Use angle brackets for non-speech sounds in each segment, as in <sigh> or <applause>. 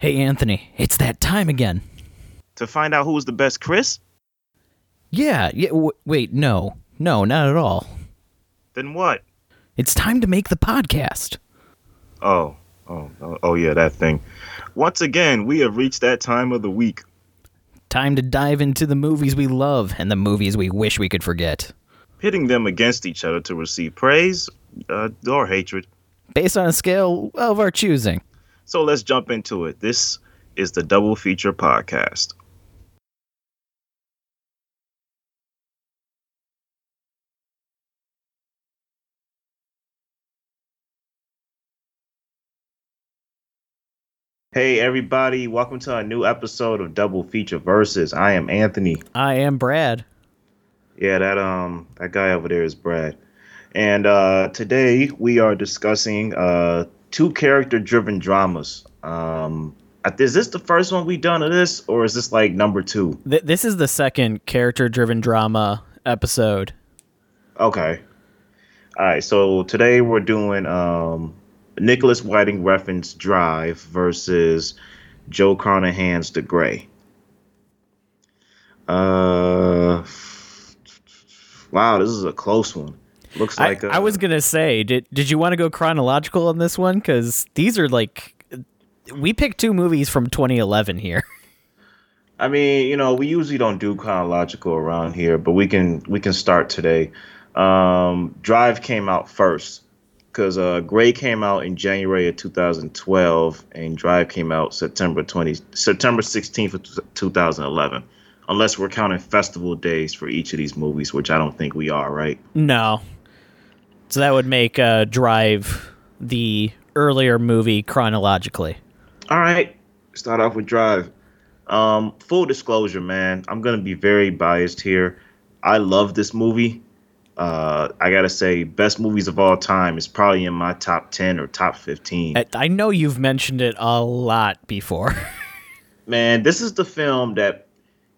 Hey, Anthony, it's that time again. To find out who was the best Chris? Yeah, yeah, w- wait, no. No, not at all. Then what? It's time to make the podcast. Oh, oh, oh, oh yeah, that thing. Once again, we have reached that time of the week. Time to dive into the movies we love and the movies we wish we could forget. Pitting them against each other to receive praise uh, or hatred. Based on a scale of our choosing. So let's jump into it. This is the Double Feature Podcast. Hey everybody, welcome to a new episode of Double Feature Versus. I am Anthony. I am Brad. Yeah, that um that guy over there is Brad. And uh today we are discussing uh two character driven dramas. Um is this the first one we've done of this or is this like number 2? Th- this is the second character driven drama episode. Okay. All right, so today we're doing um Nicholas Winding Refn's Drive versus Joe Carnahan's The Grey. Uh, wow, this is a close one. Looks like I, a, I was gonna say, did did you want to go chronological on this one? Because these are like, we picked two movies from 2011 here. <laughs> I mean, you know, we usually don't do chronological around here, but we can we can start today. Um, Drive came out first because uh, Grey came out in January of 2012 and Drive came out September 20 September 16th of 2011. Unless we're counting festival days for each of these movies, which I don't think we are, right? No. So that would make uh, Drive the earlier movie chronologically. All right. Start off with Drive. Um, full disclosure, man, I'm gonna be very biased here. I love this movie uh, I gotta say, best movies of all time is probably in my top ten or top fifteen. I know you've mentioned it a lot before. <laughs> Man, this is the film that,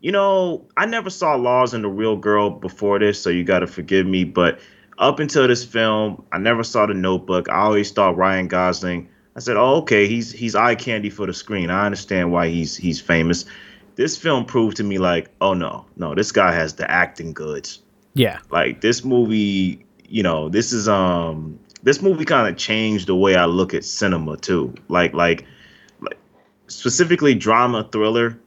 you know, I never saw Lars and the Real Girl before this, so you gotta forgive me. But up until this film, I never saw The Notebook. I always thought Ryan Gosling. I said, "Oh, okay, he's he's eye candy for the screen. I understand why he's he's famous." This film proved to me like, oh no, no, this guy has the acting goods yeah. Like this movie, you know, this is um this movie kind of changed the way I look at cinema too. Like like like specifically drama thriller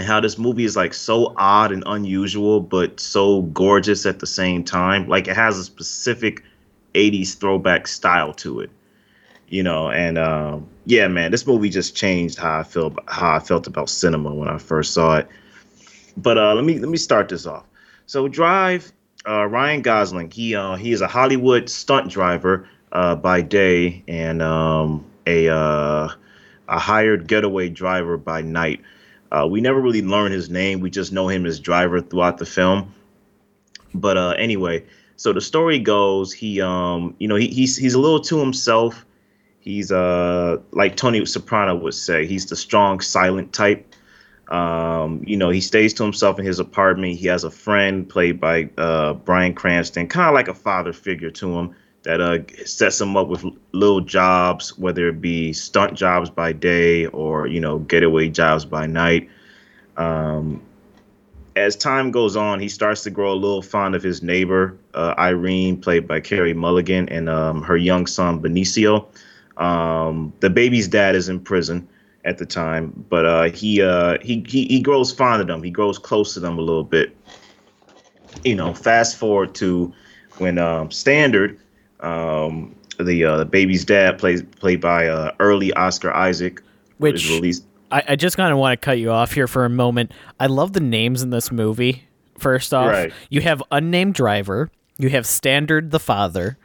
and how this movie is like so odd and unusual but so gorgeous at the same time. Like it has a specific 80s throwback style to it. You know, and um yeah, man, this movie just changed how I feel how I felt about cinema when I first saw it. But uh let me let me start this off. So Drive, uh, Ryan Gosling, he uh, he is a Hollywood stunt driver uh, by day and um, a uh, a hired getaway driver by night. Uh, we never really learn his name. We just know him as driver throughout the film. But uh, anyway, so the story goes, he um, you know, he, he's he's a little to himself. He's uh like Tony Soprano would say, he's the strong, silent type. Um, you know, he stays to himself in his apartment. He has a friend played by uh, Bryan Cranston, kind of like a father figure to him that uh, sets him up with little jobs, whether it be stunt jobs by day or you know getaway jobs by night. Um, as time goes on, he starts to grow a little fond of his neighbor uh, Irene, played by Carey Mulligan, and um, her young son Benicio. Um, the baby's dad is in prison at the time, but uh, he, uh, he he he grows fond of them. He grows close to them a little bit. You know, fast forward to when um, Standard, um, the uh, the baby's dad, plays played by uh, early Oscar Isaac, which released. I, I just kind of want to cut you off here for a moment. I love the names in this movie. First off, right. you have unnamed driver. You have Standard the father.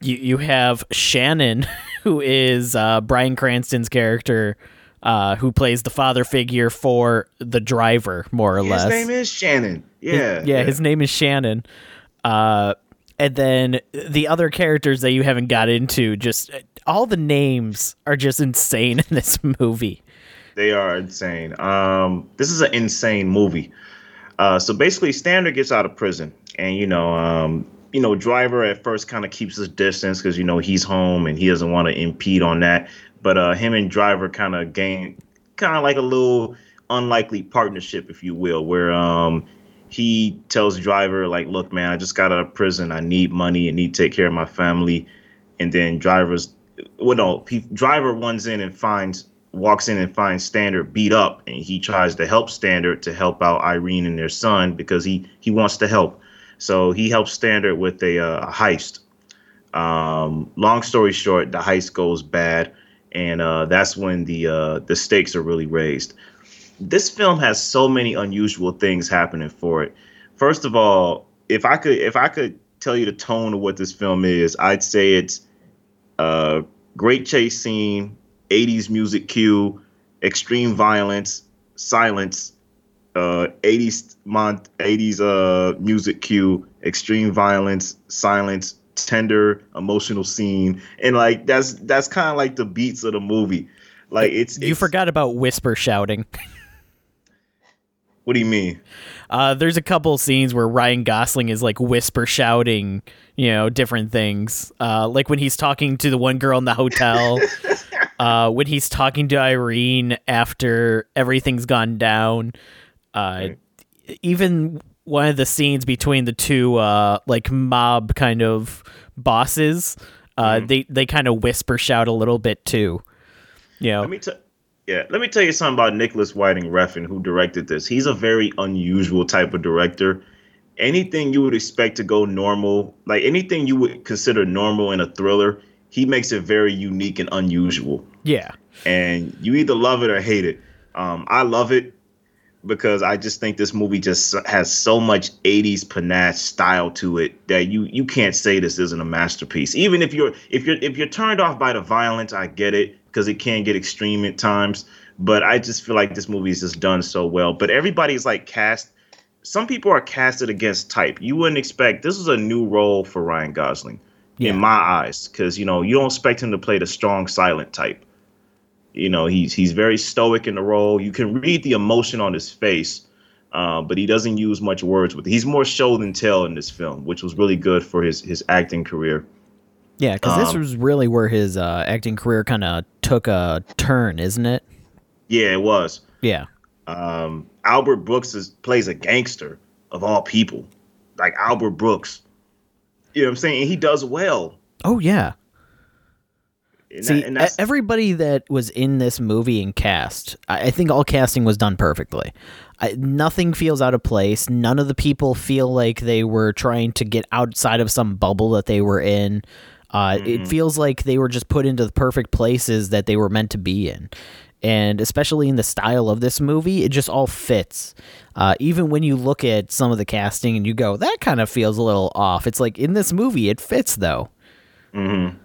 You you have Shannon, <laughs> who is uh, Bryan Cranston's character uh, who plays the father figure for the driver, more or his less. His name is Shannon. Yeah, his, yeah, yeah, his name is Shannon. Uh, and then the other characters that you haven't got into, just all the names are just insane in this <laughs> movie. They are insane. Um, this is an insane movie. Uh, so basically, Standard gets out of prison, and you know, um, you know, driver at first kind of keeps his distance because you know he's home and he doesn't want to impede on that but uh, him and Driver kind of gain kind of like a little unlikely partnership, if you will, where um he tells driver like, "Look, man, I just got out of prison. I need money and need to take care of my family." And then driver's well, no, he, driver runs in and finds walks in and finds Standard beat up, and he tries to help Standard to help out Irene and their son because he he wants to help. So he helps Standard with a, uh, a heist. Um, long story short, the heist goes bad, and uh, that's when the uh, the stakes are really raised. This film has so many unusual things happening for it. First of all, if I could if I could tell you the tone of what this film is, I'd say it's a uh, great chase scene, 80s music cue, extreme violence, silence, uh 80s mon 80s uh music cue, extreme violence, silence, tender emotional scene and like that's that's kind of like the beats of the movie. Like it's You it's, forgot about whisper shouting. <laughs> What do you mean? Uh, there's a couple scenes where Ryan Gosling is like whisper shouting, you know, different things. Uh, like when he's talking to the one girl in the hotel, <laughs> uh, when he's talking to Irene after everything's gone down. Uh, even one of the scenes between the two, uh, like mob kind of bosses, uh, mm-hmm. they they kind of whisper shout a little bit too. You know, let me tell yeah, let me tell you something about Nicholas Winding Refn, who directed this. He's a very unusual type of director. Anything you would expect to go normal, like anything you would consider normal in a thriller, he makes it very unique and unusual. Yeah. And you either love it or hate it. Um, I love it because I just think this movie just has so much 80s panache style to it that you you can't say this isn't a masterpiece. Even if you're if you're if you're turned off by the violence, I get it because it can get extreme at times. But I just feel like this movie is just done so well. But everybody's like cast. Some people are casted against type. You wouldn't expect this is a new role for Ryan Gosling, yeah. in my eyes, because you know you don't expect him to play the strong silent type. You know he's he's very stoic in the role. You can read the emotion on his face, uh, but he doesn't use much words with. It. He's more show than tell in this film, which was really good for his his acting career. Yeah, because um, this was really where his uh, acting career kind of took a turn, isn't it? Yeah, it was. Yeah. Um, Albert Brooks is, plays a gangster of all people, like Albert Brooks. You know what I'm saying? And he does well. Oh yeah. And See, that, everybody that was in this movie and cast, I, I think all casting was done perfectly. I, nothing feels out of place. None of the people feel like they were trying to get outside of some bubble that they were in. Uh, mm-hmm. It feels like they were just put into the perfect places that they were meant to be in. And especially in the style of this movie, it just all fits. Uh, even when you look at some of the casting and you go, that kind of feels a little off. It's like in this movie, it fits though. Mm-hmm.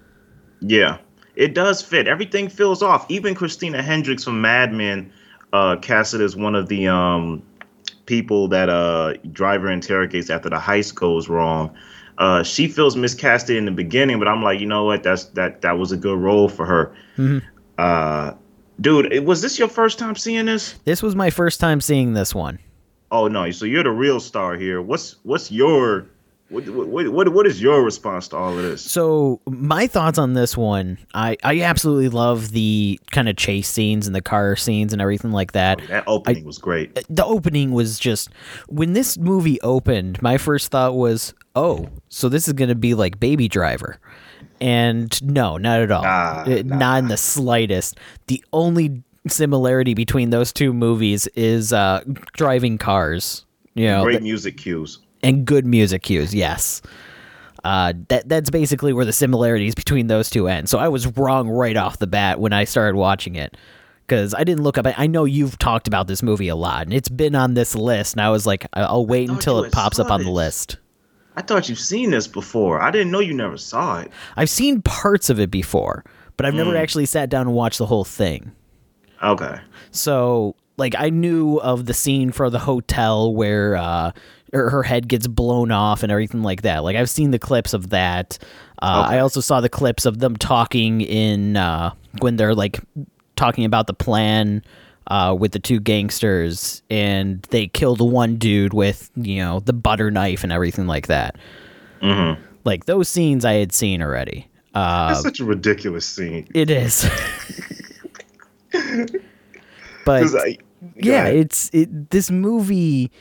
Yeah, it does fit. Everything feels off. Even Christina Hendricks from Mad Men uh, casted as one of the um, people that uh, Driver interrogates after the heist goes wrong. Uh, she feels miscasted in the beginning, but I'm like, you know what? That's that that was a good role for her. Mm-hmm. Uh, dude, was this your first time seeing this? This was my first time seeing this one. Oh no! So you're the real star here. What's what's your what, what, what, what is your response to all of this? So my thoughts on this one, I, I absolutely love the kind of chase scenes and the car scenes and everything like that. Oh, that opening I, was great. The opening was just when this movie opened, my first thought was, oh, so this is going to be like Baby Driver. And no, not at all. Nah, it, nah. Not in the slightest. The only similarity between those two movies is uh, driving cars. You know, great music cues and good music cues. Yes. Uh, that that's basically where the similarities between those two end. So I was wrong right off the bat when I started watching it because I didn't look up. I know you've talked about this movie a lot, and it's been on this list. And I was like, I'll wait until it pops up on the list. I thought you've seen this before. I didn't know you never saw it. I've seen parts of it before, but I've mm. never actually sat down and watched the whole thing. Okay. So, like, I knew of the scene for the hotel where uh, her, her head gets blown off and everything like that. Like I've seen the clips of that. Uh, okay. I also saw the clips of them talking in uh, when they're like talking about the plan uh, with the two gangsters, and they kill the one dude with you know the butter knife and everything like that. Mm-hmm. Like those scenes I had seen already. Uh, That's such a ridiculous scene. It is. <laughs> but I, yeah, it's it. This movie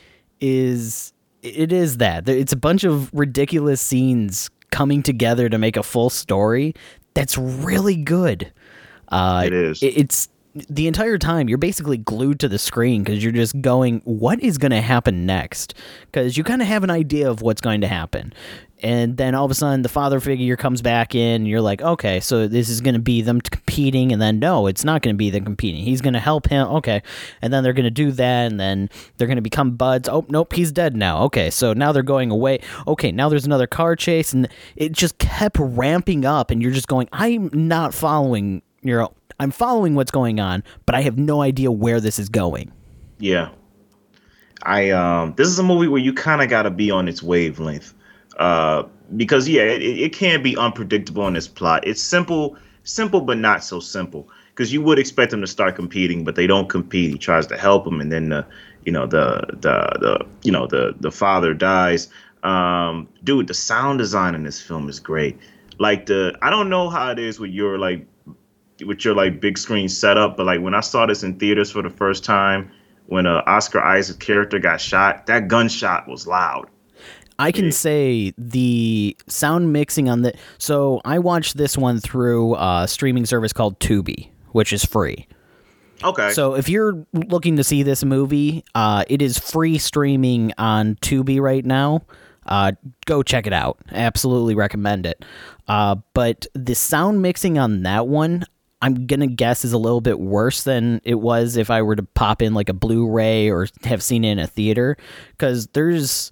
is it is that it's a bunch of ridiculous scenes coming together to make a full story that's really good. Uh, it is. It's the entire time you're basically glued to the screen because you're just going, what is going to happen next? Because you kind of have an idea of what's going to happen. And then all of a sudden, the father figure comes back in, and you're like, okay, so this is going to be them competing. And then, no, it's not going to be them competing. He's going to help him. Okay. And then they're going to do that, and then they're going to become buds. Oh, nope, he's dead now. Okay. So now they're going away. Okay. Now there's another car chase, and it just kept ramping up, and you're just going, I'm not following. You're I'm following what's going on, but I have no idea where this is going. Yeah. I um this is a movie where you kind of got to be on its wavelength. Uh because yeah, it, it can be unpredictable in this plot. It's simple, simple but not so simple. Because you would expect them to start competing, but they don't compete. He tries to help him, and then the, you know, the the the you know the the father dies. Um, dude, the sound design in this film is great. Like the I don't know how it is with your like with your like big screen setup, but like when I saw this in theaters for the first time, when uh, Oscar Isaac character got shot, that gunshot was loud. I can say the sound mixing on the so I watched this one through a streaming service called Tubi, which is free. Okay. So if you're looking to see this movie, uh, it is free streaming on Tubi right now. Uh, go check it out. Absolutely recommend it. Uh, but the sound mixing on that one, I'm gonna guess is a little bit worse than it was if I were to pop in like a Blu-ray or have seen it in a theater, because there's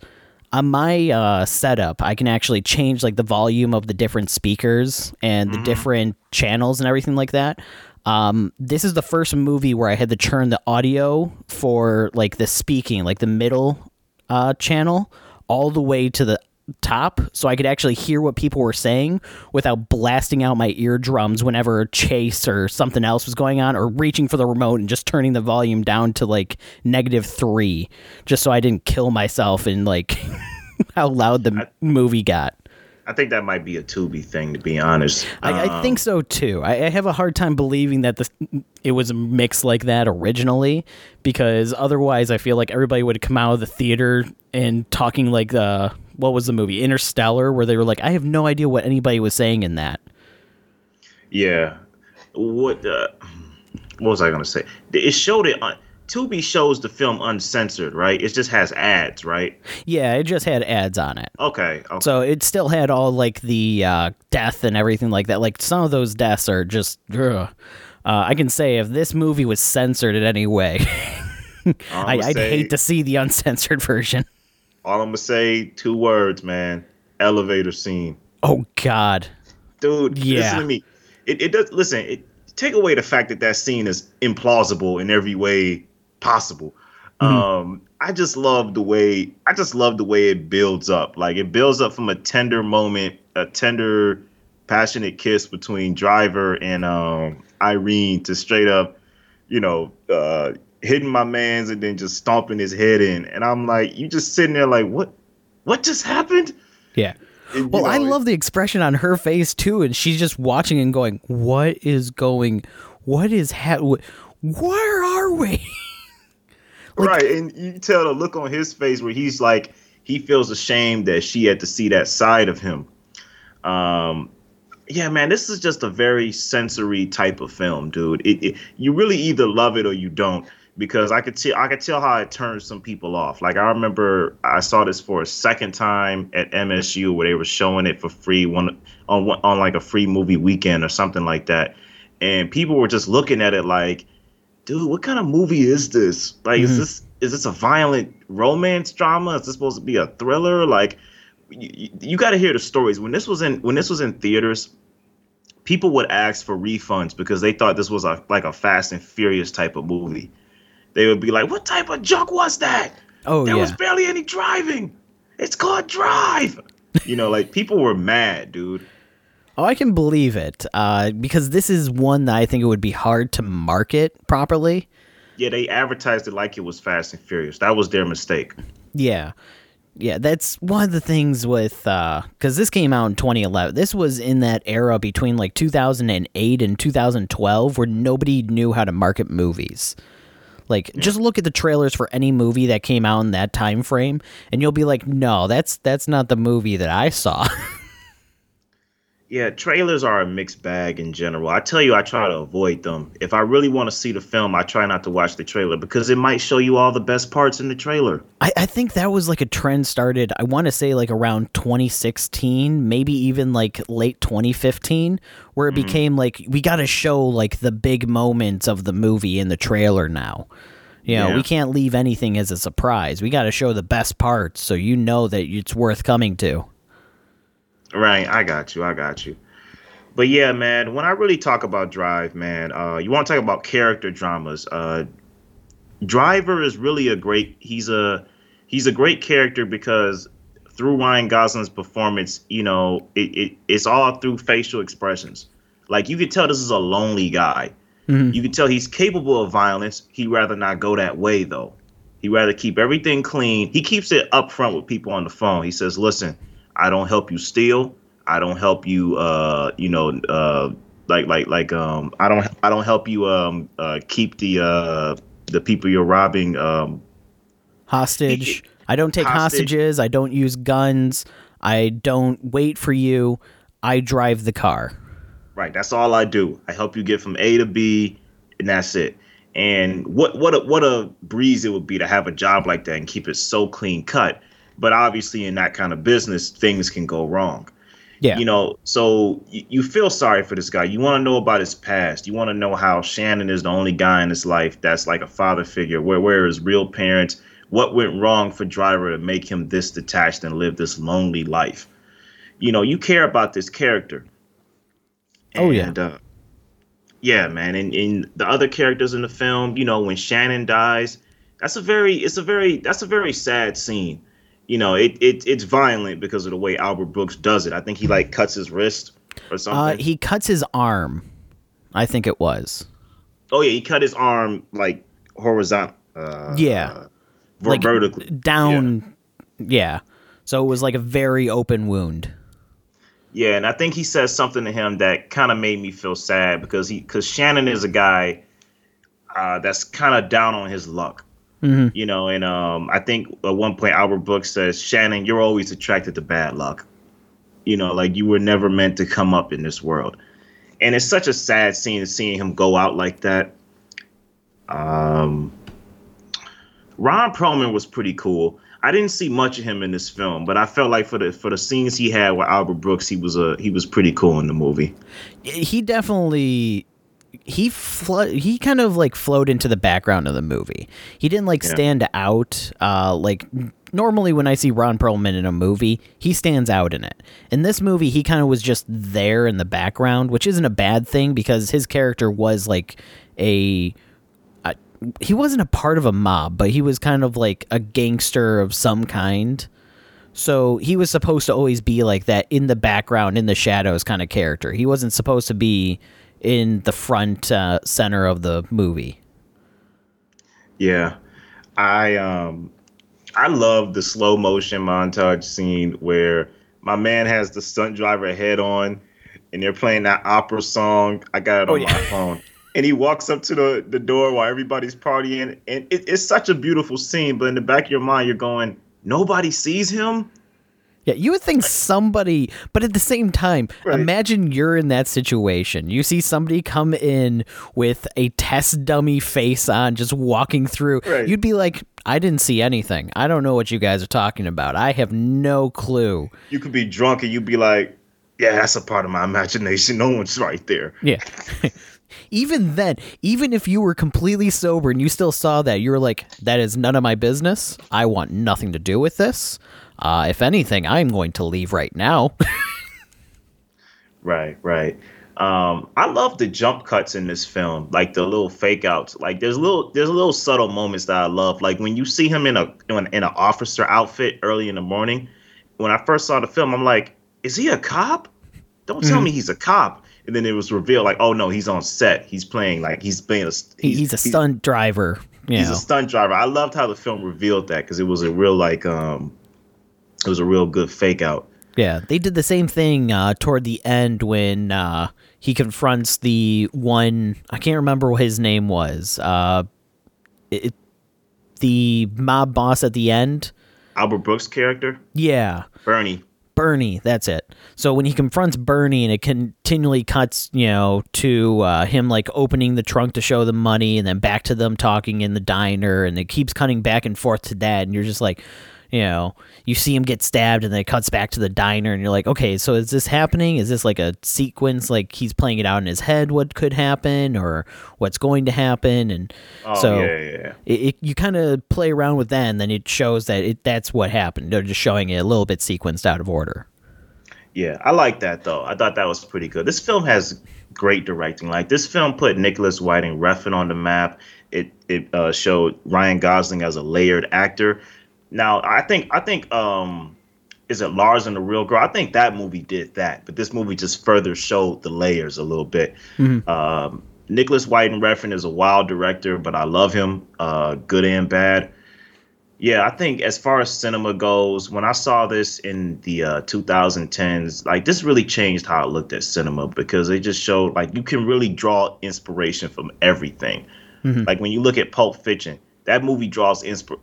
on my uh, setup, I can actually change like the volume of the different speakers and the mm-hmm. different channels and everything like that. Um, this is the first movie where I had to turn the audio for like the speaking, like the middle uh, channel, all the way to the top so I could actually hear what people were saying without blasting out my eardrums whenever chase or something else was going on or reaching for the remote and just turning the volume down to like negative 3 just so I didn't kill myself in like <laughs> how loud the I, movie got. I think that might be a Tubi thing, to be honest. I, um, I think so too. I, I, have a hard time believing that this it was a mix like that originally, because otherwise, I feel like everybody would come out of the theater and talking like the uh, what was the movie Interstellar, where they were like, I have no idea what anybody was saying in that. Yeah, what uh, what was I gonna say? It showed it. on Tubi shows the film uncensored, right? It just has ads, right? Yeah, it just had ads on it. Okay. okay. So it still had all like the uh, death and everything like that. Like some of those deaths are just. Uh, I can say if this movie was censored in any way, <laughs> I, would hate to see the uncensored <laughs> version. All I'm gonna say, two words, man. Elevator scene. Oh God, dude. Yeah. Listen to me. It, it does. Listen. It, take away the fact that that scene is implausible in every way possible. Mm-hmm. Um, I just love the way I just love the way it builds up. Like it builds up from a tender moment, a tender, passionate kiss between Driver and um, Irene to straight up, you know, uh, hitting my man's and then just stomping his head in. And I'm like, you just sitting there like, what what just happened? Yeah. And, well, know, I love the expression on her face too, and she's just watching and going, "What is going? What is ha- Where are we?" <laughs> like, right, and you tell the look on his face where he's like, he feels ashamed that she had to see that side of him. Um, yeah, man, this is just a very sensory type of film, dude. It, it, you really either love it or you don't because I could tell I could tell how it turns some people off. Like I remember I saw this for a second time at MSU where they were showing it for free one on on like a free movie weekend or something like that, and people were just looking at it like, dude, what kind of movie is this? Like, mm-hmm. is this is this a violent romance drama? Is this supposed to be a thriller? Like, you, you got to hear the stories. When this was in when this was in theaters, people would ask for refunds because they thought this was a like a Fast and Furious type of movie they would be like, "What type of junk was that? Oh, there yeah. was barely any driving. It's called Drive." you know, like people were mad, dude. Oh, I can believe it. Uh, because this is one that I think it would be hard to market properly. Yeah, they advertised it like it was Fast and Furious. That was their mistake. Yeah. Yeah, that's one of the things with uh cuz this came out in 2011. This was in that era between like 2008 and 2012 where nobody knew how to market movies. Like yeah. just look at the trailers for any movie that came out in that time frame and you'll be like, "No, that's that's not the movie that I saw." <laughs> Yeah, trailers are a mixed bag in general. I tell you, I try to avoid them. If I really want to see the film, I try not to watch the trailer because it might show you all the best parts in the trailer. I, I think that was like a trend started, I want to say like around 2016, maybe even like late 2015, where it mm became like we got to show like the big moments of the movie in the trailer now. You know, yeah. we can't leave anything as a surprise. We got to show the best parts so you know that it's worth coming to. Right, I got you. I got you. But yeah, man, when I really talk about Drive, man, uh, you want to talk about character dramas. Uh, Driver is really a great. He's a he's a great character because through Ryan Gosling's performance, you know, it, it it's all through facial expressions. Like you could tell this is a lonely guy. Mm-hmm. You can tell he's capable of violence. He'd rather not go that way though. He'd rather keep everything clean. He keeps it upfront with people on the phone. He says, "Listen, I don't help you steal. I don't help you. Uh, you know, uh, like like like um, I don't I don't help you um uh, keep the uh the people you're robbing um hostage. I don't take hostage. hostages. I don't use guns. I don't wait for you. I drive the car. Right. That's all I do. I help you get from A to B, and that's it. And what what a, what a breeze it would be to have a job like that and keep it so clean cut. But obviously, in that kind of business, things can go wrong. Yeah. You know, so you, you feel sorry for this guy. You want to know about his past. You want to know how Shannon is the only guy in his life that's like a father figure. Where where his real parents? What went wrong for Driver to make him this detached and live this lonely life? You know, you care about this character. Oh yeah. uh, yeah, man. And, and the other characters in the film, you know, when Shannon dies, that's a very it's a very that's a very sad scene you know, it, it it's violent because of the way Albert Brooks does it. I think he like cuts his wrist or uh, something. Uh, he cuts his arm. I think it was. Oh yeah, he cut his arm like horizontal. Uh, yeah, like vertically down. Yeah. yeah. So it was like a very open wound. Yeah, and I think he says something to him that kind of made me feel sad because he because Shannon is a guy uh, that's kind of down on his luck. Mm-hmm. You know, and um, I think at one point Albert Brooks says, Shannon, you're always attracted to bad luck. You know, like you were never meant to come up in this world. And it's such a sad scene seeing him go out like that. Um, Ron Perlman was pretty cool. I didn't see much of him in this film, but I felt like for the for the scenes he had with Albert Brooks, he was a he was pretty cool in the movie. He definitely he flo- he kind of like flowed into the background of the movie. He didn't like yeah. stand out. Uh, like normally when I see Ron Perlman in a movie, he stands out in it. In this movie, he kind of was just there in the background, which isn't a bad thing because his character was like a. he wasn't a part of a mob, but he was kind of like a gangster of some kind. So he was supposed to always be like that in the background, in the shadows kind of character. He wasn't supposed to be in the front uh, center of the movie. Yeah, I um, I love the slow motion montage scene where my man has the stunt driver head on, and they're playing that opera song. I got it oh, on oh, yeah. my <laughs> phone. And he walks up to the, the door while everybody's partying, and it, it's such a beautiful scene. But in the back of your mind, you're going, nobody sees him. Yeah, you would think somebody, but at the same time, right. imagine you're in that situation. You see somebody come in with a test dummy face on, just walking through. Right. You'd be like, I didn't see anything. I don't know what you guys are talking about. I have no clue. You could be drunk and you'd be like, yeah, that's a part of my imagination. No one's right there. Yeah. <laughs> even then, even if you were completely sober and you still saw that, you were like, that is none of my business. I want nothing to do with this. Uh, if anything, I'm going to leave right now. right, right. Um, I love the jump cuts in this film, like the little fake outs. Like there's little there's a little subtle moments that I love. Like when you see him in a in, in an officer outfit early in the morning. When I first saw the film, I'm like, is he a cop? Don't tell mm. me he's a cop. And then it was revealed like, oh no, he's on set. He's playing like he's playing a he's, he's a stunt he's, driver. He's know. a stunt driver. I loved how the film revealed that because it was a real like um it was a real good fake out. Yeah, they did the same thing uh, toward the end when uh, he confronts the one. I can't remember what his name was. Uh, it, the mob boss at the end. Albert Brooks' character. Yeah, Bernie. Bernie, that's it. So when he confronts Bernie and it continually cuts, you know, to uh, him like opening the trunk to show the money and then back to them talking in the diner and it keeps cutting back and forth to that and you're just like, you know, you see him get stabbed and then it cuts back to the diner and you're like, okay, so is this happening? Is this like a sequence like he's playing it out in his head what could happen or what's going to happen? And oh, so yeah, yeah. It, it, you kind of play around with that and then it shows that it, that's what happened. They're just showing it a little bit sequenced out of order. Yeah, I like that though. I thought that was pretty good. This film has great directing. Like this film put Nicholas Winding Refn on the map. It it uh, showed Ryan Gosling as a layered actor now, I think I think um is it Lars and the Real Girl? I think that movie did that, but this movie just further showed the layers a little bit. Mm-hmm. Um, Nicholas Winding Refn is a wild director, but I love him, uh, good and bad. Yeah, I think as far as cinema goes, when I saw this in the uh, 2010s, like this really changed how I looked at cinema because it just showed like you can really draw inspiration from everything. Mm-hmm. Like when you look at Pulp Fiction, that movie draws insp-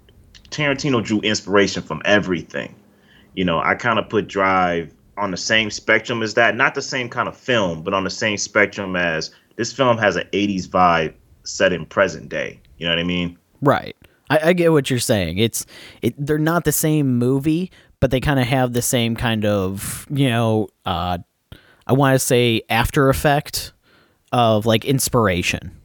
Tarantino drew inspiration from everything. You know, I kind of put Drive on the same spectrum as that. Not the same kind of film, but on the same spectrum as this film has an 80s vibe set in present day. You know what I mean? Right. I, I get what you're saying. It's it, they're not the same movie, but they kind of have the same kind of, you know, uh, I want to say after effect of like inspiration.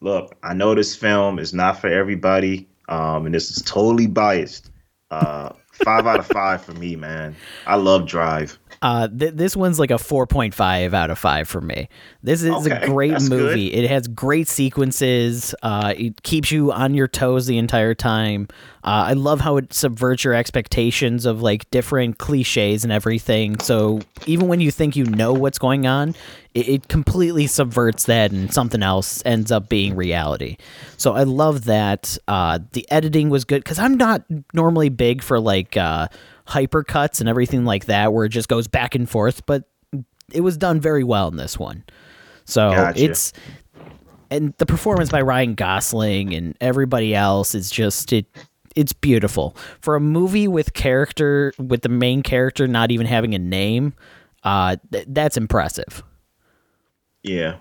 Look, I know this film is not for everybody um, and this is totally biased. Uh, five out of five for me, man. I love Drive. Uh, th- this one's like a 4.5 out of 5 for me. This is okay, a great movie. Good. It has great sequences. Uh, it keeps you on your toes the entire time. Uh, I love how it subverts your expectations of like different cliches and everything. So even when you think you know what's going on, it, it completely subverts that and something else ends up being reality. So I love that. Uh, the editing was good because I'm not normally big for like uh, hypercuts and everything like that where it just goes back and forth, but it was done very well in this one. So gotcha. it's and the performance by Ryan Gosling and everybody else is just it it's beautiful. For a movie with character with the main character not even having a name, uh th- that's impressive. Yeah.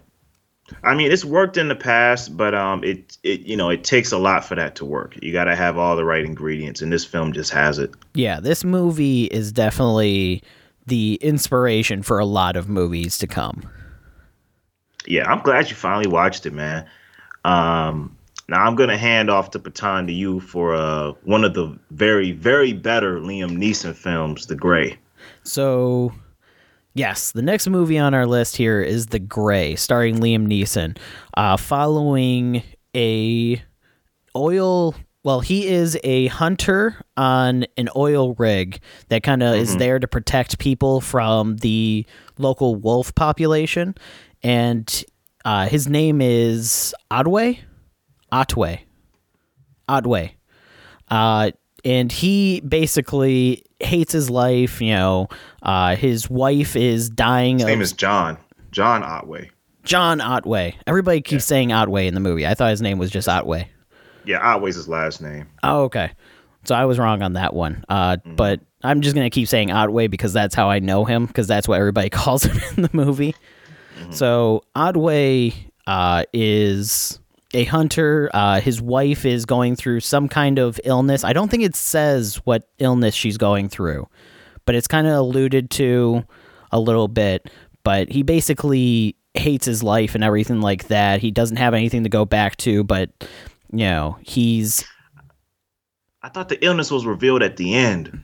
I mean, it's worked in the past, but um, it it you know it takes a lot for that to work. You got to have all the right ingredients, and this film just has it. Yeah, this movie is definitely the inspiration for a lot of movies to come. Yeah, I'm glad you finally watched it, man. Um, now I'm gonna hand off the baton to you for uh, one of the very, very better Liam Neeson films, The Grey. So Yes, the next movie on our list here is The Grey, starring Liam Neeson, uh, following a oil. Well, he is a hunter on an oil rig that kind of mm-hmm. is there to protect people from the local wolf population, and uh, his name is Otway. Otway. Otway. Uh, and he basically hates his life. You know, uh, his wife is dying. His of, name is John. John Otway. John Otway. Everybody keeps yeah. saying Otway in the movie. I thought his name was just Otway. Yeah, Otway's his last name. Oh, okay. So I was wrong on that one. Uh, mm-hmm. But I'm just gonna keep saying Otway because that's how I know him because that's what everybody <laughs> calls him in the movie. Mm-hmm. So Otway uh, is a hunter. Uh, his wife is going through some kind of illness. I don't think it says what illness she's going through, but it's kind of alluded to a little bit. But he basically hates his life and everything like that. He doesn't have anything to go back to, but you know, he's. I thought the illness was revealed at the end.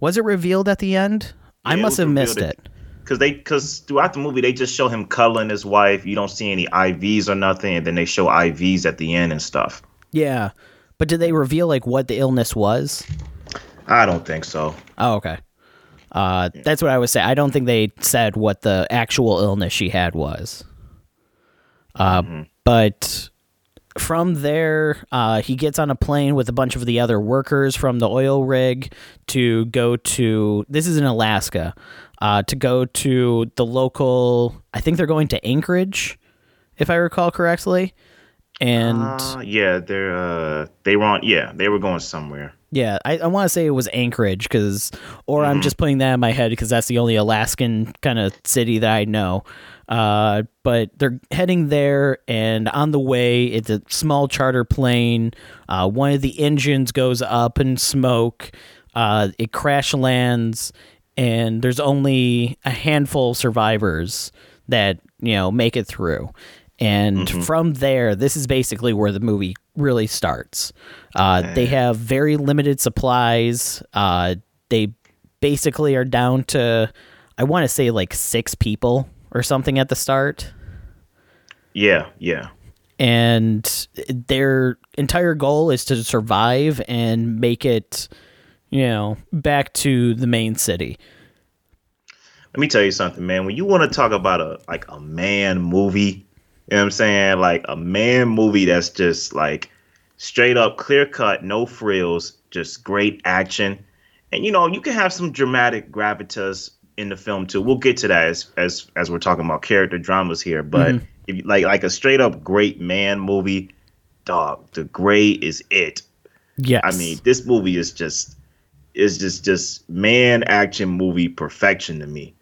Was it revealed at the end? Yeah, I must have missed it because they because throughout the movie they just show him cuddling his wife. You don't see any IVs or nothing, and then they show IVs at the end and stuff. Yeah, but did they reveal like what the illness was? I don't think so. Oh, okay. Uh, that's what I was saying. I don't think they said what the actual illness she had was. Uh, mm-hmm. but from there, uh, he gets on a plane with a bunch of the other workers from the oil rig to go to. This is in Alaska uh, to go to the local. I think they're going to Anchorage, if I recall correctly. And uh, yeah, they're uh, they were on. Yeah, they were going somewhere. Yeah, I, I want to say it was Anchorage because, or mm-hmm. I'm just putting that in my head because that's the only Alaskan kind of city that I know. Uh, but they're heading there, and on the way, it's a small charter plane. Uh, one of the engines goes up in smoke. Uh, it crash lands, and there's only a handful of survivors that you know make it through. And mm-hmm. from there, this is basically where the movie really starts. Uh, they have very limited supplies. Uh, they basically are down to, I want to say, like six people or something at the start. Yeah, yeah. And their entire goal is to survive and make it, you know, back to the main city. Let me tell you something, man. When you want to talk about a like a man movie, you know what I'm saying? Like a man movie that's just like straight up clear cut, no frills, just great action. And you know, you can have some dramatic gravitas in the film too. We'll get to that as as as we're talking about character dramas here. But mm-hmm. if like like a straight up great man movie, dog, the Grey is it. Yes. I mean, this movie is just is just just man action movie perfection to me.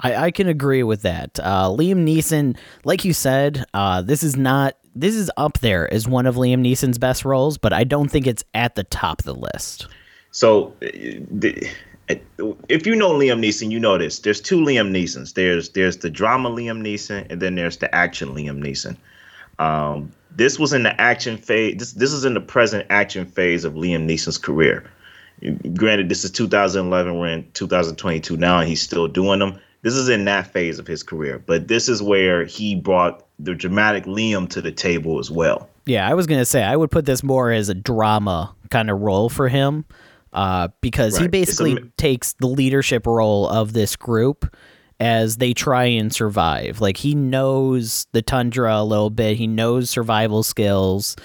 I, I can agree with that. Uh, Liam Neeson, like you said, uh, this is not this is up there as one of Liam Neeson's best roles, but I don't think it's at the top of the list. So, if you know Liam Neeson, you know this. There's two Liam Neesons. There's there's the drama Liam Neeson, and then there's the action Liam Neeson. Um, this was in the action phase. This this is in the present action phase of Liam Neeson's career. Granted, this is 2011. We're in 2022 now, and he's still doing them. This is in that phase of his career, but this is where he brought the dramatic Liam to the table as well. Yeah, I was gonna say I would put this more as a drama kind of role for him uh, because right. he basically a, takes the leadership role of this group as they try and survive. Like he knows the tundra a little bit, he knows survival skills.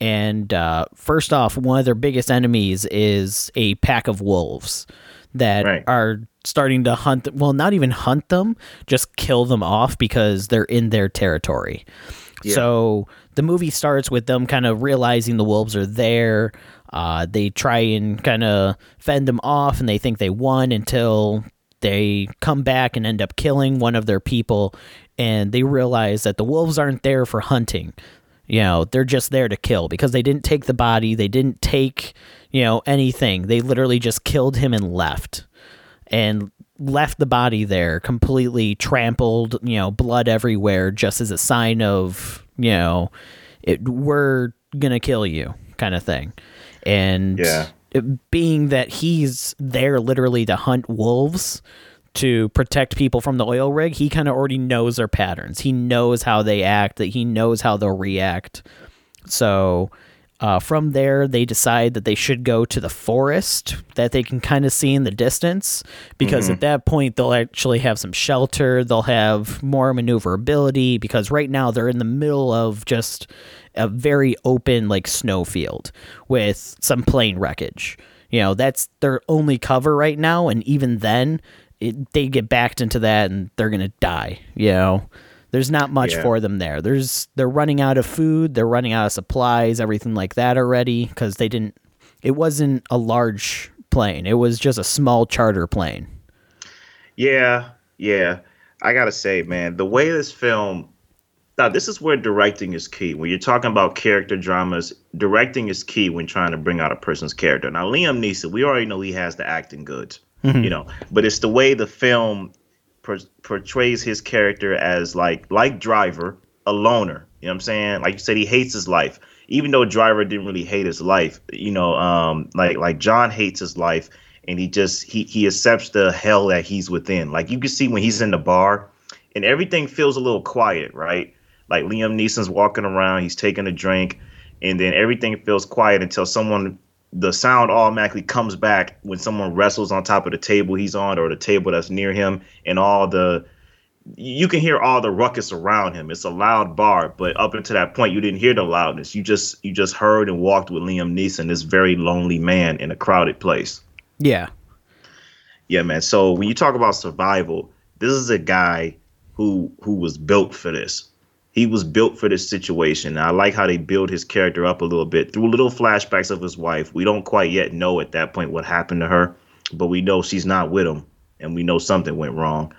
And uh, first off, one of their biggest enemies is a pack of wolves that right. are starting to hunt them. Well, not even hunt them, just kill them off because they're in their territory. Yeah. So the movie starts with them kind of realizing the wolves are there. Uh, they try and kind of fend them off, and they think they won until they come back and end up killing one of their people. And they realize that the wolves aren't there for hunting. You know, they're just there to kill because they didn't take the body, they didn't take, you know, anything. They literally just killed him and left. And left the body there completely trampled, you know, blood everywhere just as a sign of, you know, it we're going to kill you kind of thing and yeah. being that he's there literally to hunt wolves to protect people from the oil rig, he kind of already knows their patterns. He knows how they act, that he knows how they'll react. So uh, from there, they decide that they should go to the forest that they can kind of see in the distance because mm-hmm. at that point, they'll actually have some shelter. They'll have more maneuverability because right now they're in the middle of just a very open like snowfield with some plane wreckage. You know, that's their only cover right now, and even then, it, they get backed into that and they're gonna die. You know, there's not much yeah. for them there. There's they're running out of food, they're running out of supplies, everything like that already because they didn't. It wasn't a large plane. It was just a small charter plane. Yeah, yeah. I gotta say, man, the way this film now this is where directing is key. When you're talking about character dramas, directing is key when trying to bring out a person's character. Now Liam Neeson, we already know he has the acting goods, mm-hmm. you know, but it's the way the film per- portrays his character as like like Driver, a loner. You know what I'm saying? Like you said, he hates his life. Even though Driver didn't really hate his life, you know, um, like like John hates his life, and he just he he accepts the hell that he's within. Like you can see when he's in the bar, and everything feels a little quiet, right? Like Liam Neeson's walking around, he's taking a drink, and then everything feels quiet until someone the sound automatically comes back when someone wrestles on top of the table he's on or the table that's near him and all the you can hear all the ruckus around him. It's a loud bar but up until that point you didn't hear the loudness. You just you just heard and walked with liam neeson this very lonely man in a crowded place. Yeah. Yeah man. So when you talk about survival this is a guy who who was built for this he was built for this situation. I like how they build his character up a little bit through little flashbacks of his wife. We don't quite yet know at that point what happened to her, but we know she's not with him, and we know something went wrong.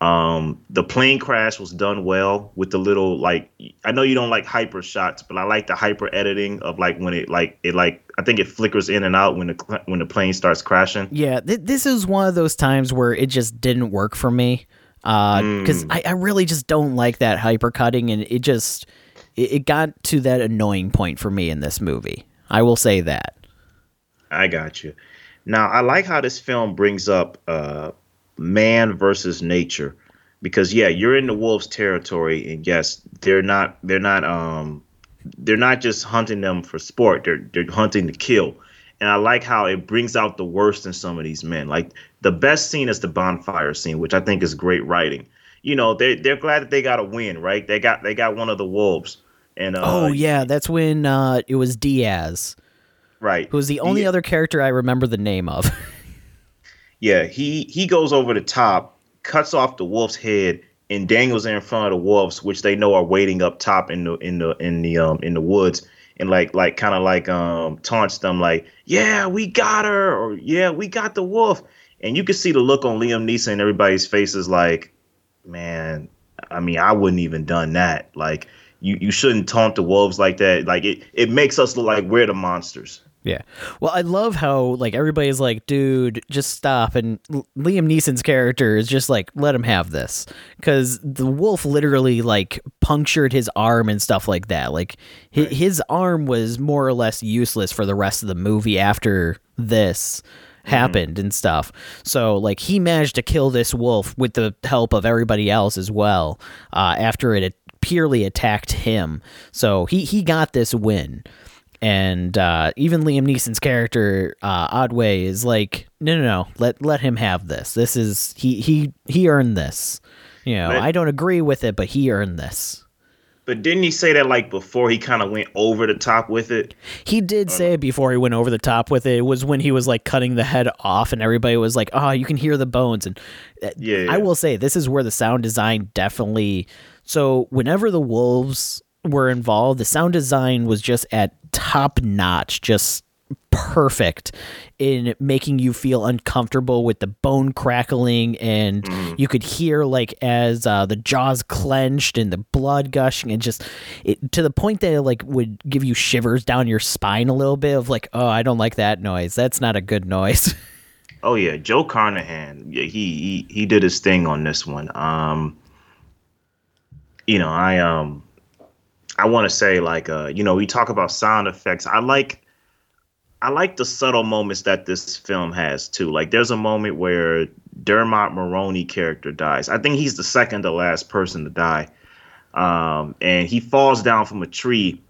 Um, the plane crash was done well with the little like I know you don't like hyper shots, but I like the hyper editing of like when it like it like I think it flickers in and out when the when the plane starts crashing. Yeah, th- this is one of those times where it just didn't work for me because uh, mm. I, I really just don't like that hyper cutting, and it just it, it got to that annoying point for me in this movie. I will say that. I got you. Now I like how this film brings up uh, man versus nature because yeah you're in the wolves territory and yes they're not they're not um they're not just hunting them for sport they're they're hunting to kill and i like how it brings out the worst in some of these men. Like the best scene is the bonfire scene which i think is great writing. You know they they're glad that they got a win right? They got they got one of the wolves. And uh, oh yeah that's when uh it was diaz right. who was the only other character i remember the name of. <laughs> Yeah, he he goes over the top, cuts off the wolf's head, and Daniel's in front of the wolves, which they know are waiting up top in the in the in the um in the woods, and like like kind of like um taunts them like, yeah, we got her, or yeah, we got the wolf, and you can see the look on Liam Neeson and everybody's faces like, man, I mean, I wouldn't even done that. Like, you you shouldn't taunt the wolves like that. Like it it makes us look like we're the monsters. Yeah. Well, I love how like everybody's like, dude, just stop. And Liam Neeson's character is just like, let him have this. Cause the wolf literally like punctured his arm and stuff like that. Like his, his arm was more or less useless for the rest of the movie after this mm-hmm. happened and stuff. So like he managed to kill this wolf with the help of everybody else as well. Uh, after it purely attacked him. So he, he got this win and uh, even Liam Neeson's character uh, Ottway is like, no, no, no, let let him have this. This is he he he earned this. You know, but, I don't agree with it, but he earned this. But didn't he say that like before he kind of went over the top with it? He did uh, say it before he went over the top with it. It was when he was like cutting the head off, and everybody was like, "Oh, you can hear the bones." And uh, yeah, yeah. I will say this is where the sound design definitely. So whenever the wolves were involved, the sound design was just at top notch, just perfect in making you feel uncomfortable with the bone crackling and mm. you could hear like as uh, the jaws clenched and the blood gushing and just it, to the point that it like would give you shivers down your spine a little bit of like oh i don't like that noise. That's not a good noise. <laughs> Oh yeah. Joe carnahan yeah he he, he did his thing on this one. Um you know i um I want to say like uh, you know, we talk about sound effects. I like I like the subtle moments that this film has too. Like there's a moment where Dermot Mulroney character dies. I think he's the second to last person to die. Um, and he falls down from a tree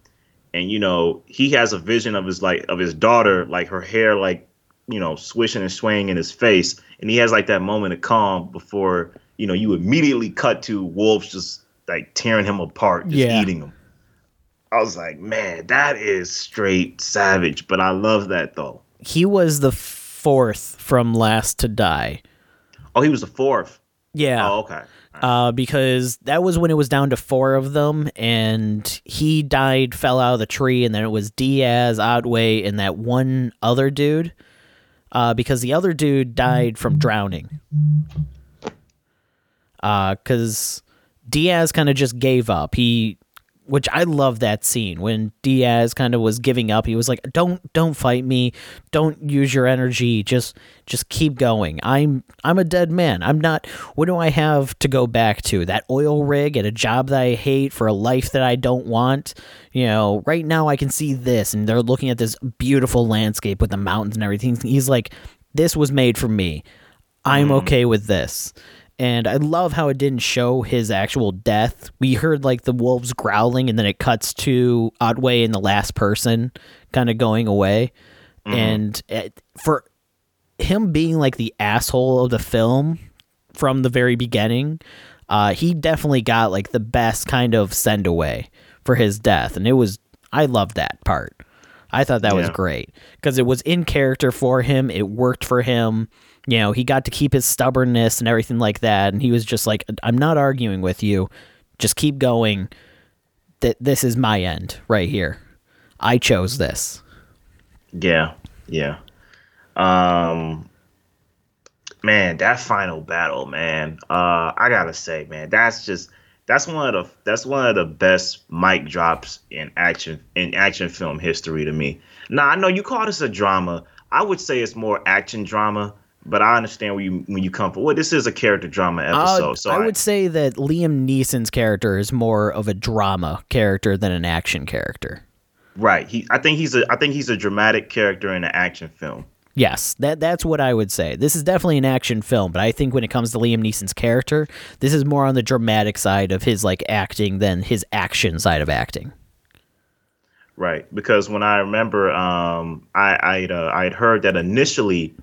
and you know, he has a vision of his like of his daughter, like her hair like, you know, swishing and swaying in his face. And he has like that moment of calm before, you know, you immediately cut to wolves just like tearing him apart, just yeah. eating him. I was like, man, that is straight savage. But I love that though. He was the fourth from last to die. Oh, he was the fourth. Yeah. Oh, okay. Uh, because that was when it was down to four of them, and he died, fell out of the tree, and then it was Diaz, Ottway, and that one other dude. Uh, because the other dude died from drowning. Uh, because Diaz kind of just gave up. He which I love that scene when Diaz kind of was giving up. He was like, "Don't don't fight me. Don't use your energy. Just just keep going. I'm I'm a dead man. I'm not what do I have to go back to? That oil rig at a job that I hate for a life that I don't want. You know, right now I can see this and they're looking at this beautiful landscape with the mountains and everything. He's like, "This was made for me. I'm mm. okay with this." And I love how it didn't show his actual death. We heard like the wolves growling, and then it cuts to Ottway and the last person kind of going away. Mm-hmm. And it, for him being like the asshole of the film from the very beginning, uh, he definitely got like the best kind of send away for his death, and it was I loved that part. I thought that yeah. was great because it was in character for him. It worked for him you know, he got to keep his stubbornness and everything like that. And he was just like, I'm not arguing with you. Just keep going. that this is my end right here. I chose this. Yeah, yeah. Um, man, that final battle, man. Uh, I gotta say, man, that's just that's one of the that's one of the best mic drops in action in action film history to me. Now I know you call this a drama. I would say it's more action drama, but I understand when you when you come from. Well, this is a character drama episode, uh, so I, I would say that Liam Neeson's character is more of a drama character than an action character. Right. He. I think he's a. I think he's a dramatic character in an action film. Yes, that that's what I would say. This is definitely an action film, but I think when it comes to Liam Neeson's character, this is more on the dramatic side of his like acting than his action side of acting. Right, because when I remember, um, I I'd uh, I'd heard that initially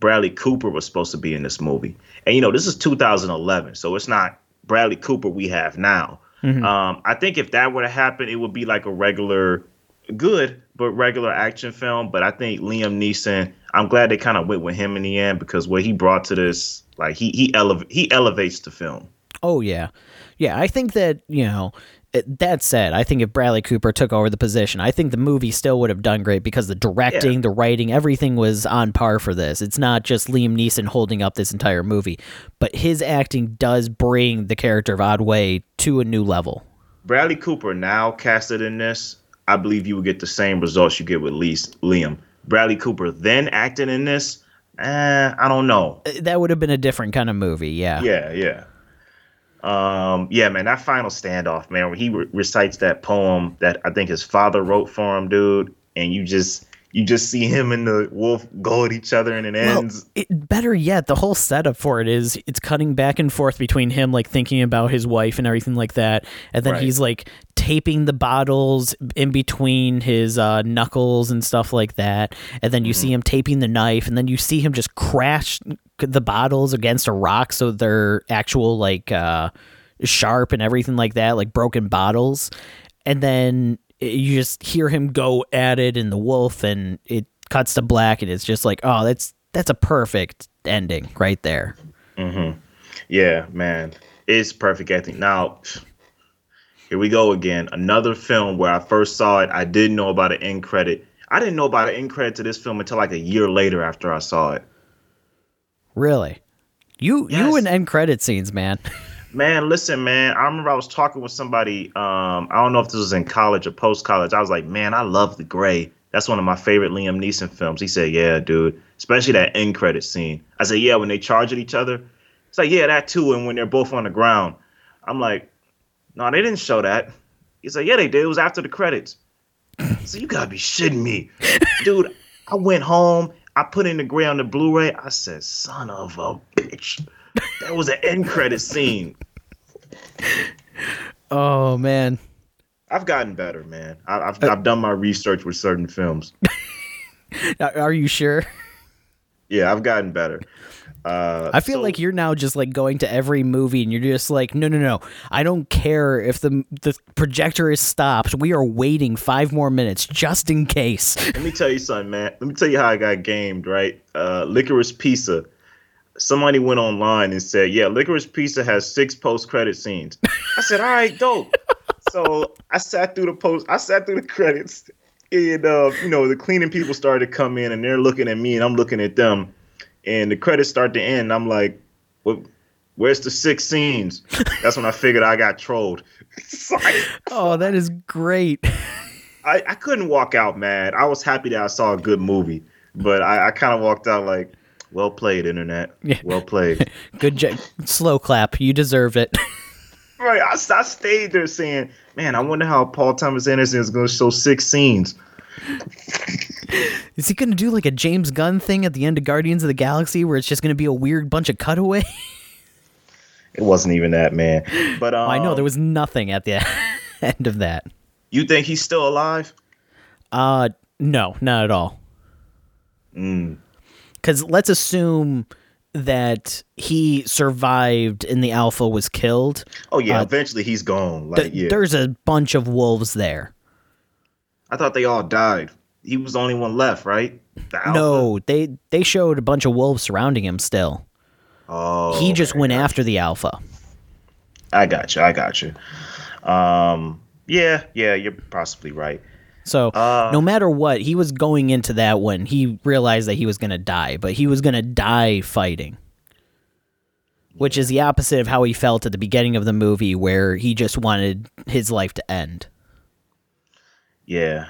Bradley Cooper was supposed to be in this movie, and you know this is 2011, so it's not Bradley Cooper we have now. Mm-hmm. Um, I think if that were to happen, it would be like a regular, good but regular action film. But I think Liam Neeson I'm glad they kind of went with him in the end because what he brought to this, like he he eleva- he elevates the film. Oh yeah, yeah. I think that you know. That said, I think if Bradley Cooper took over the position, I think the movie still would have done great because the directing, yeah. the writing, everything was on par for this. It's not just Liam Neeson holding up this entire movie, but his acting does bring the character of Ottway to a new level. Bradley Cooper now casted in this, I believe you would get the same results you get with Liam. Bradley Cooper then acted in this, eh, I don't know. Uh, that would have been a different kind of movie, yeah. Yeah, yeah. Um, yeah, man, that final standoff, man, where he re- recites that poem that I think his father wrote for him, dude, and you just you just see him and the wolf go at each other and it well, ends. It, better yet, the whole setup for it is it's cutting back and forth between him like thinking about his wife and everything like that, and then right. he's like taping the bottles in between his uh, knuckles and stuff like that, and then you mm-hmm. see him taping the knife, and then you see him just crash the bottles against a rock so they're actual like uh, sharp and everything like that, like broken bottles, and then you just hear him go at it in the wolf and it cuts to black and it's just like oh that's that's a perfect ending right there. Mm-hmm. yeah man. It's perfect ending. Now here we go again. Another film where i first saw it. I didn't know about an end credit. I didn't know about an end credit to this film until like a year later after i saw it. Really? You yes. you and end credit scenes man <laughs> Man, listen, man. I remember I was talking with somebody. Um, I don't know if this was in college or post college. I was like, man, I love The Grey. That's one of my favorite Liam Neeson films. He said, yeah, dude. Especially that end credit scene. I said, yeah, when they charge at each other. It's like, yeah, that too. And when they're both on the ground. I'm like, no, they didn't show that. He said, yeah, they did. It was after the credits. So you gotta be shitting me, dude. I went home. I put in the Grey on the Blu-ray. I said, son of a bitch that was an end credit scene. Oh man, I've gotten better, man. I, have uh, I've done my research with certain films. <laughs> Are you sure? Yeah, I've gotten better. Uh, I feel so, like you're now just like going to every movie and you're just like, no, no, no. I don't care if the the projector is stopped. We are waiting five more minutes just in case. Let me tell you something, man. Let me tell you how I got gamed. Right, uh, Licorice Pizza somebody went online and said, "Yeah, Licorice Pizza has six post credit scenes." I said, "All right, dope." so I sat through the post. I sat through the credits, and uh, you know the cleaning people started to come in, and they're looking at me, and I'm looking at them, and the credits start to end. I'm like, "What?" Where's the six scenes? That's when I figured I got trolled. <laughs> <laughs> oh, that is great. I, I couldn't walk out mad. I was happy that I saw a good movie, but I, I kind of walked out like, well played, internet. Yeah. Well played. <laughs> Good job. Slow clap. You deserve it. <laughs> right. I, I stayed there saying, man, I wonder how Paul Thomas Anderson is going to show six scenes. Is he going to do like a James Gunn thing at the end of Guardians of the Galaxy where it's just going to be a weird bunch of cutaway? <laughs> it wasn't even that, man. But um, well, I know there um, was nothing at the end of that. You think he's still alive? Uh, no, not at all. Mm because let's assume that he survived and the alpha was killed. Oh yeah, uh, eventually he's gone. Like, th- yeah. There's a bunch of wolves there. I thought they all died. He was the only one left, right? The no, they they showed a bunch of wolves surrounding him still. Oh, he just went after the alpha. I got you. I got you. Um, Yeah, yeah, you're possibly right. So uh, no matter what, he was going into that one. He realized that he was going to die, but he was going to die fighting, which is the opposite of how he felt at the beginning of the movie, where he just wanted his life to end. Yeah.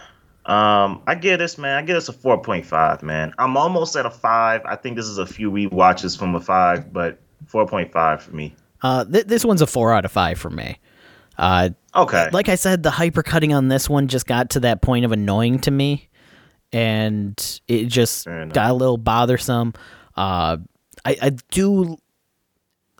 Um, I give this man. I give this a four point five. Man, I'm almost at a five. I think this is a few re-watches from a five, but four point five for me. Uh, th- this one's a four out of five for me. Uh, okay. Like I said, the hypercutting on this one just got to that point of annoying to me, and it just got a little bothersome. Uh, I, I do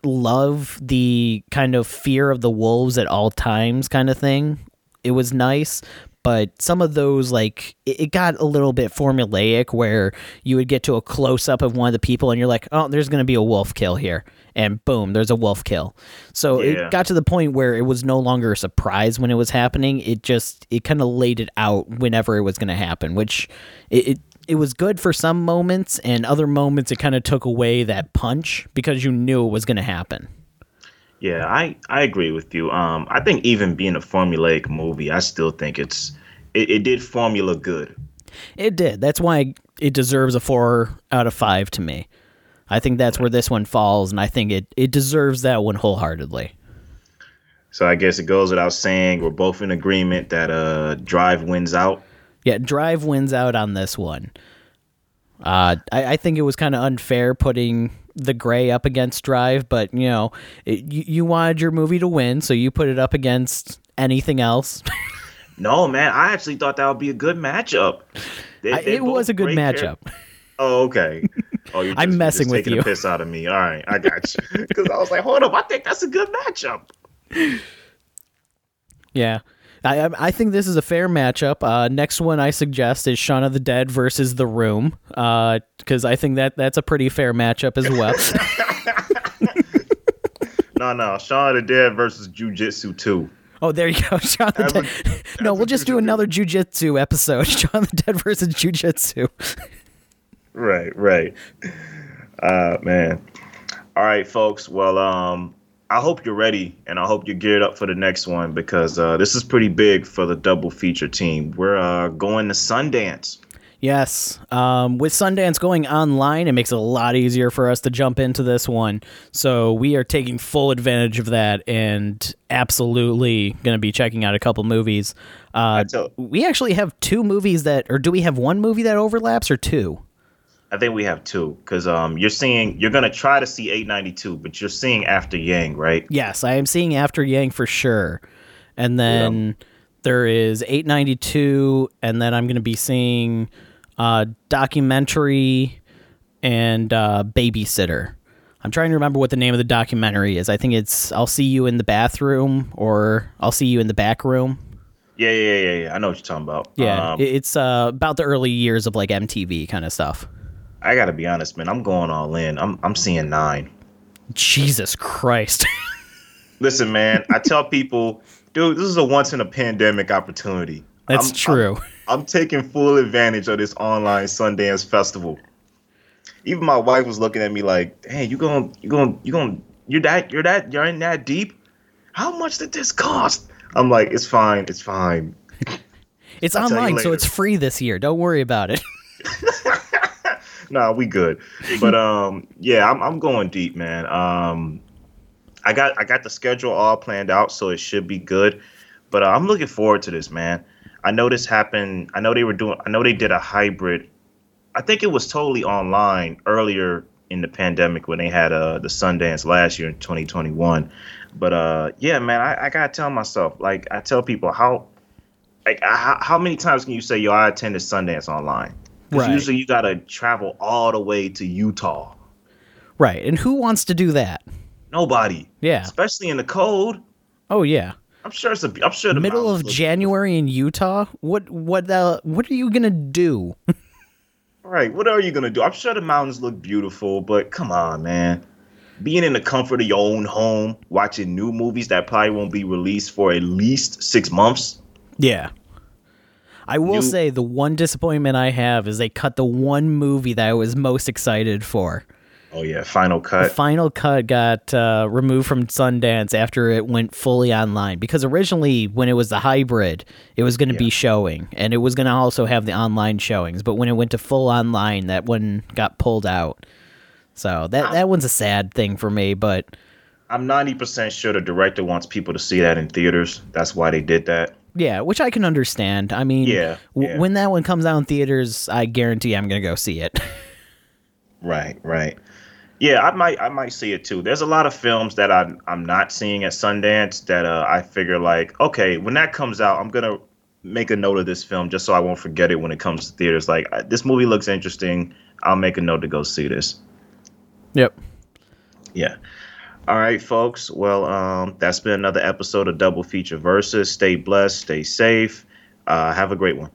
love the kind of fear of the wolves at all times kind of thing. It was nice, but some of those like it, it, got a little bit formulaic where you would get to a close up of one of the people and you're like oh there's going to be a wolf kill here and boom there's a wolf kill so yeah. it got to the point where it was no longer a surprise when it was happening it just it kind of laid it out whenever it was going to happen which it, it it was good for some moments and other moments it kind of took away that punch because you knew it was going to happen yeah, I, I agree with you. Um, I think even being a formulaic movie, I still think it's it, it did formula good. It did. That's why it deserves a four out of five to me. I think that's where this one falls, and I think it, it deserves that one wholeheartedly. So I guess it goes without saying we're both in agreement that uh Drive wins out. Yeah, Drive wins out on this one. Uh, I, I think it was kind of unfair putting the Grey up against Drive, but you know, it, you, you wanted your movie to win, so you put it up against anything else. <laughs> no, man, I actually thought that would be a good matchup. They, I, it was a good matchup. Oh, okay. Oh, you're just, I'm messing you're with you. piss out of me. All right, I got you. <laughs> Because I was like, hold up, I think that's a good matchup. Yeah. I I think this is a fair matchup. Uh, next one I suggest is Shaun of the Dead versus The Room, because uh, I think that that's a pretty fair matchup as well. <laughs> <laughs> no, no, Shaun of the Dead versus Jujitsu Two. Oh, there you go, Shaun the Dead. no, we'll just do another Jujitsu episode. Shaun of the Dead versus Jujitsu. Right, right. Uh, man. All right, folks. Well, um, I hope you're ready and I hope you're geared up for the next one because uh, this is pretty big for the double feature team. We're uh, going to Sundance. Yes. Um, with Sundance going online, it makes it a lot easier for us to jump into this one. So we are taking full advantage of that and absolutely going to be checking out a couple movies. Uh, we actually have two movies that, or do we have one movie that overlaps or two? I think we have two because um, you're seeing you're gonna try to see 892, but you're seeing After Yang, right? Yes, I am seeing After Yang for sure, and then yeah. there is 892, and then I'm gonna be seeing uh, documentary and uh, babysitter. I'm trying to remember what the name of the documentary is. I think it's "I'll see you in the bathroom" or "I'll see you in the back room." Yeah, yeah, yeah, yeah. I know what you're talking about. Yeah, um, it's uh, about the early years of like MTV kind of stuff. I gotta be honest, man. I'm going all in. I'm I'm seeing nine. Jesus Christ. <laughs> Listen, man. I tell people, dude, this is a once in a pandemic opportunity. That's I'm, true. I'm, I'm taking full advantage of this online Sundance festival. Even my wife was looking at me like, "Hey, you going, you going, you going, you're that, you're that, you're in that deep. How much did this cost?" I'm like, "It's fine, it's fine." <laughs> It's online, so it's free this year. Don't worry about it. <laughs> nah, we good. But <laughs> um, yeah, I'm I'm going deep, man. Um, I got I got the schedule all planned out, so it should be good. But uh, I'm looking forward to this, man. I know this happened. I know they were doing. I know they did a hybrid. I think it was totally online earlier in the pandemic when they had uh the Sundance last year in 2021. But uh, yeah, man, I, I gotta tell myself, like I tell people how, like how, how many times can you say, yo, I attended Sundance online? Because right. usually you got to travel all the way to Utah. Right. And who wants to do that? Nobody. Yeah. Especially in the cold. Oh yeah. I'm sure it's a. I'm sure the middle of January in Utah. What what uh, what are you gonna do? <laughs> right. What are you gonna do? I'm sure the mountains look beautiful, but come on, man. Being in the comfort of your own home, watching new movies that probably won't be released for at least six months. Yeah. I will you, say the one disappointment I have is they cut the one movie that I was most excited for. Oh yeah, Final Cut. The Final Cut got uh, removed from Sundance after it went fully online because originally when it was the hybrid, it was going to yeah. be showing and it was going to also have the online showings. But when it went to full online, that one got pulled out. So that that one's a sad thing for me, but I'm 90% sure the director wants people to see that in theaters. That's why they did that. Yeah, which I can understand. I mean, yeah, w- when that one comes out in theaters, I guarantee I'm going to go see it. <laughs> right, right. Yeah, I might I might see it too. There's a lot of films that I'm I'm not seeing at Sundance that uh, I figure like, okay, when that comes out, I'm going to make a note of this film just so I won't forget it when it comes to theaters. Like this movie looks interesting. I'll make a note to go see this. Yep. Yeah. All right, folks. Well, um, that's been another episode of Double Feature Versus. Stay blessed, stay safe. Uh, have a great one.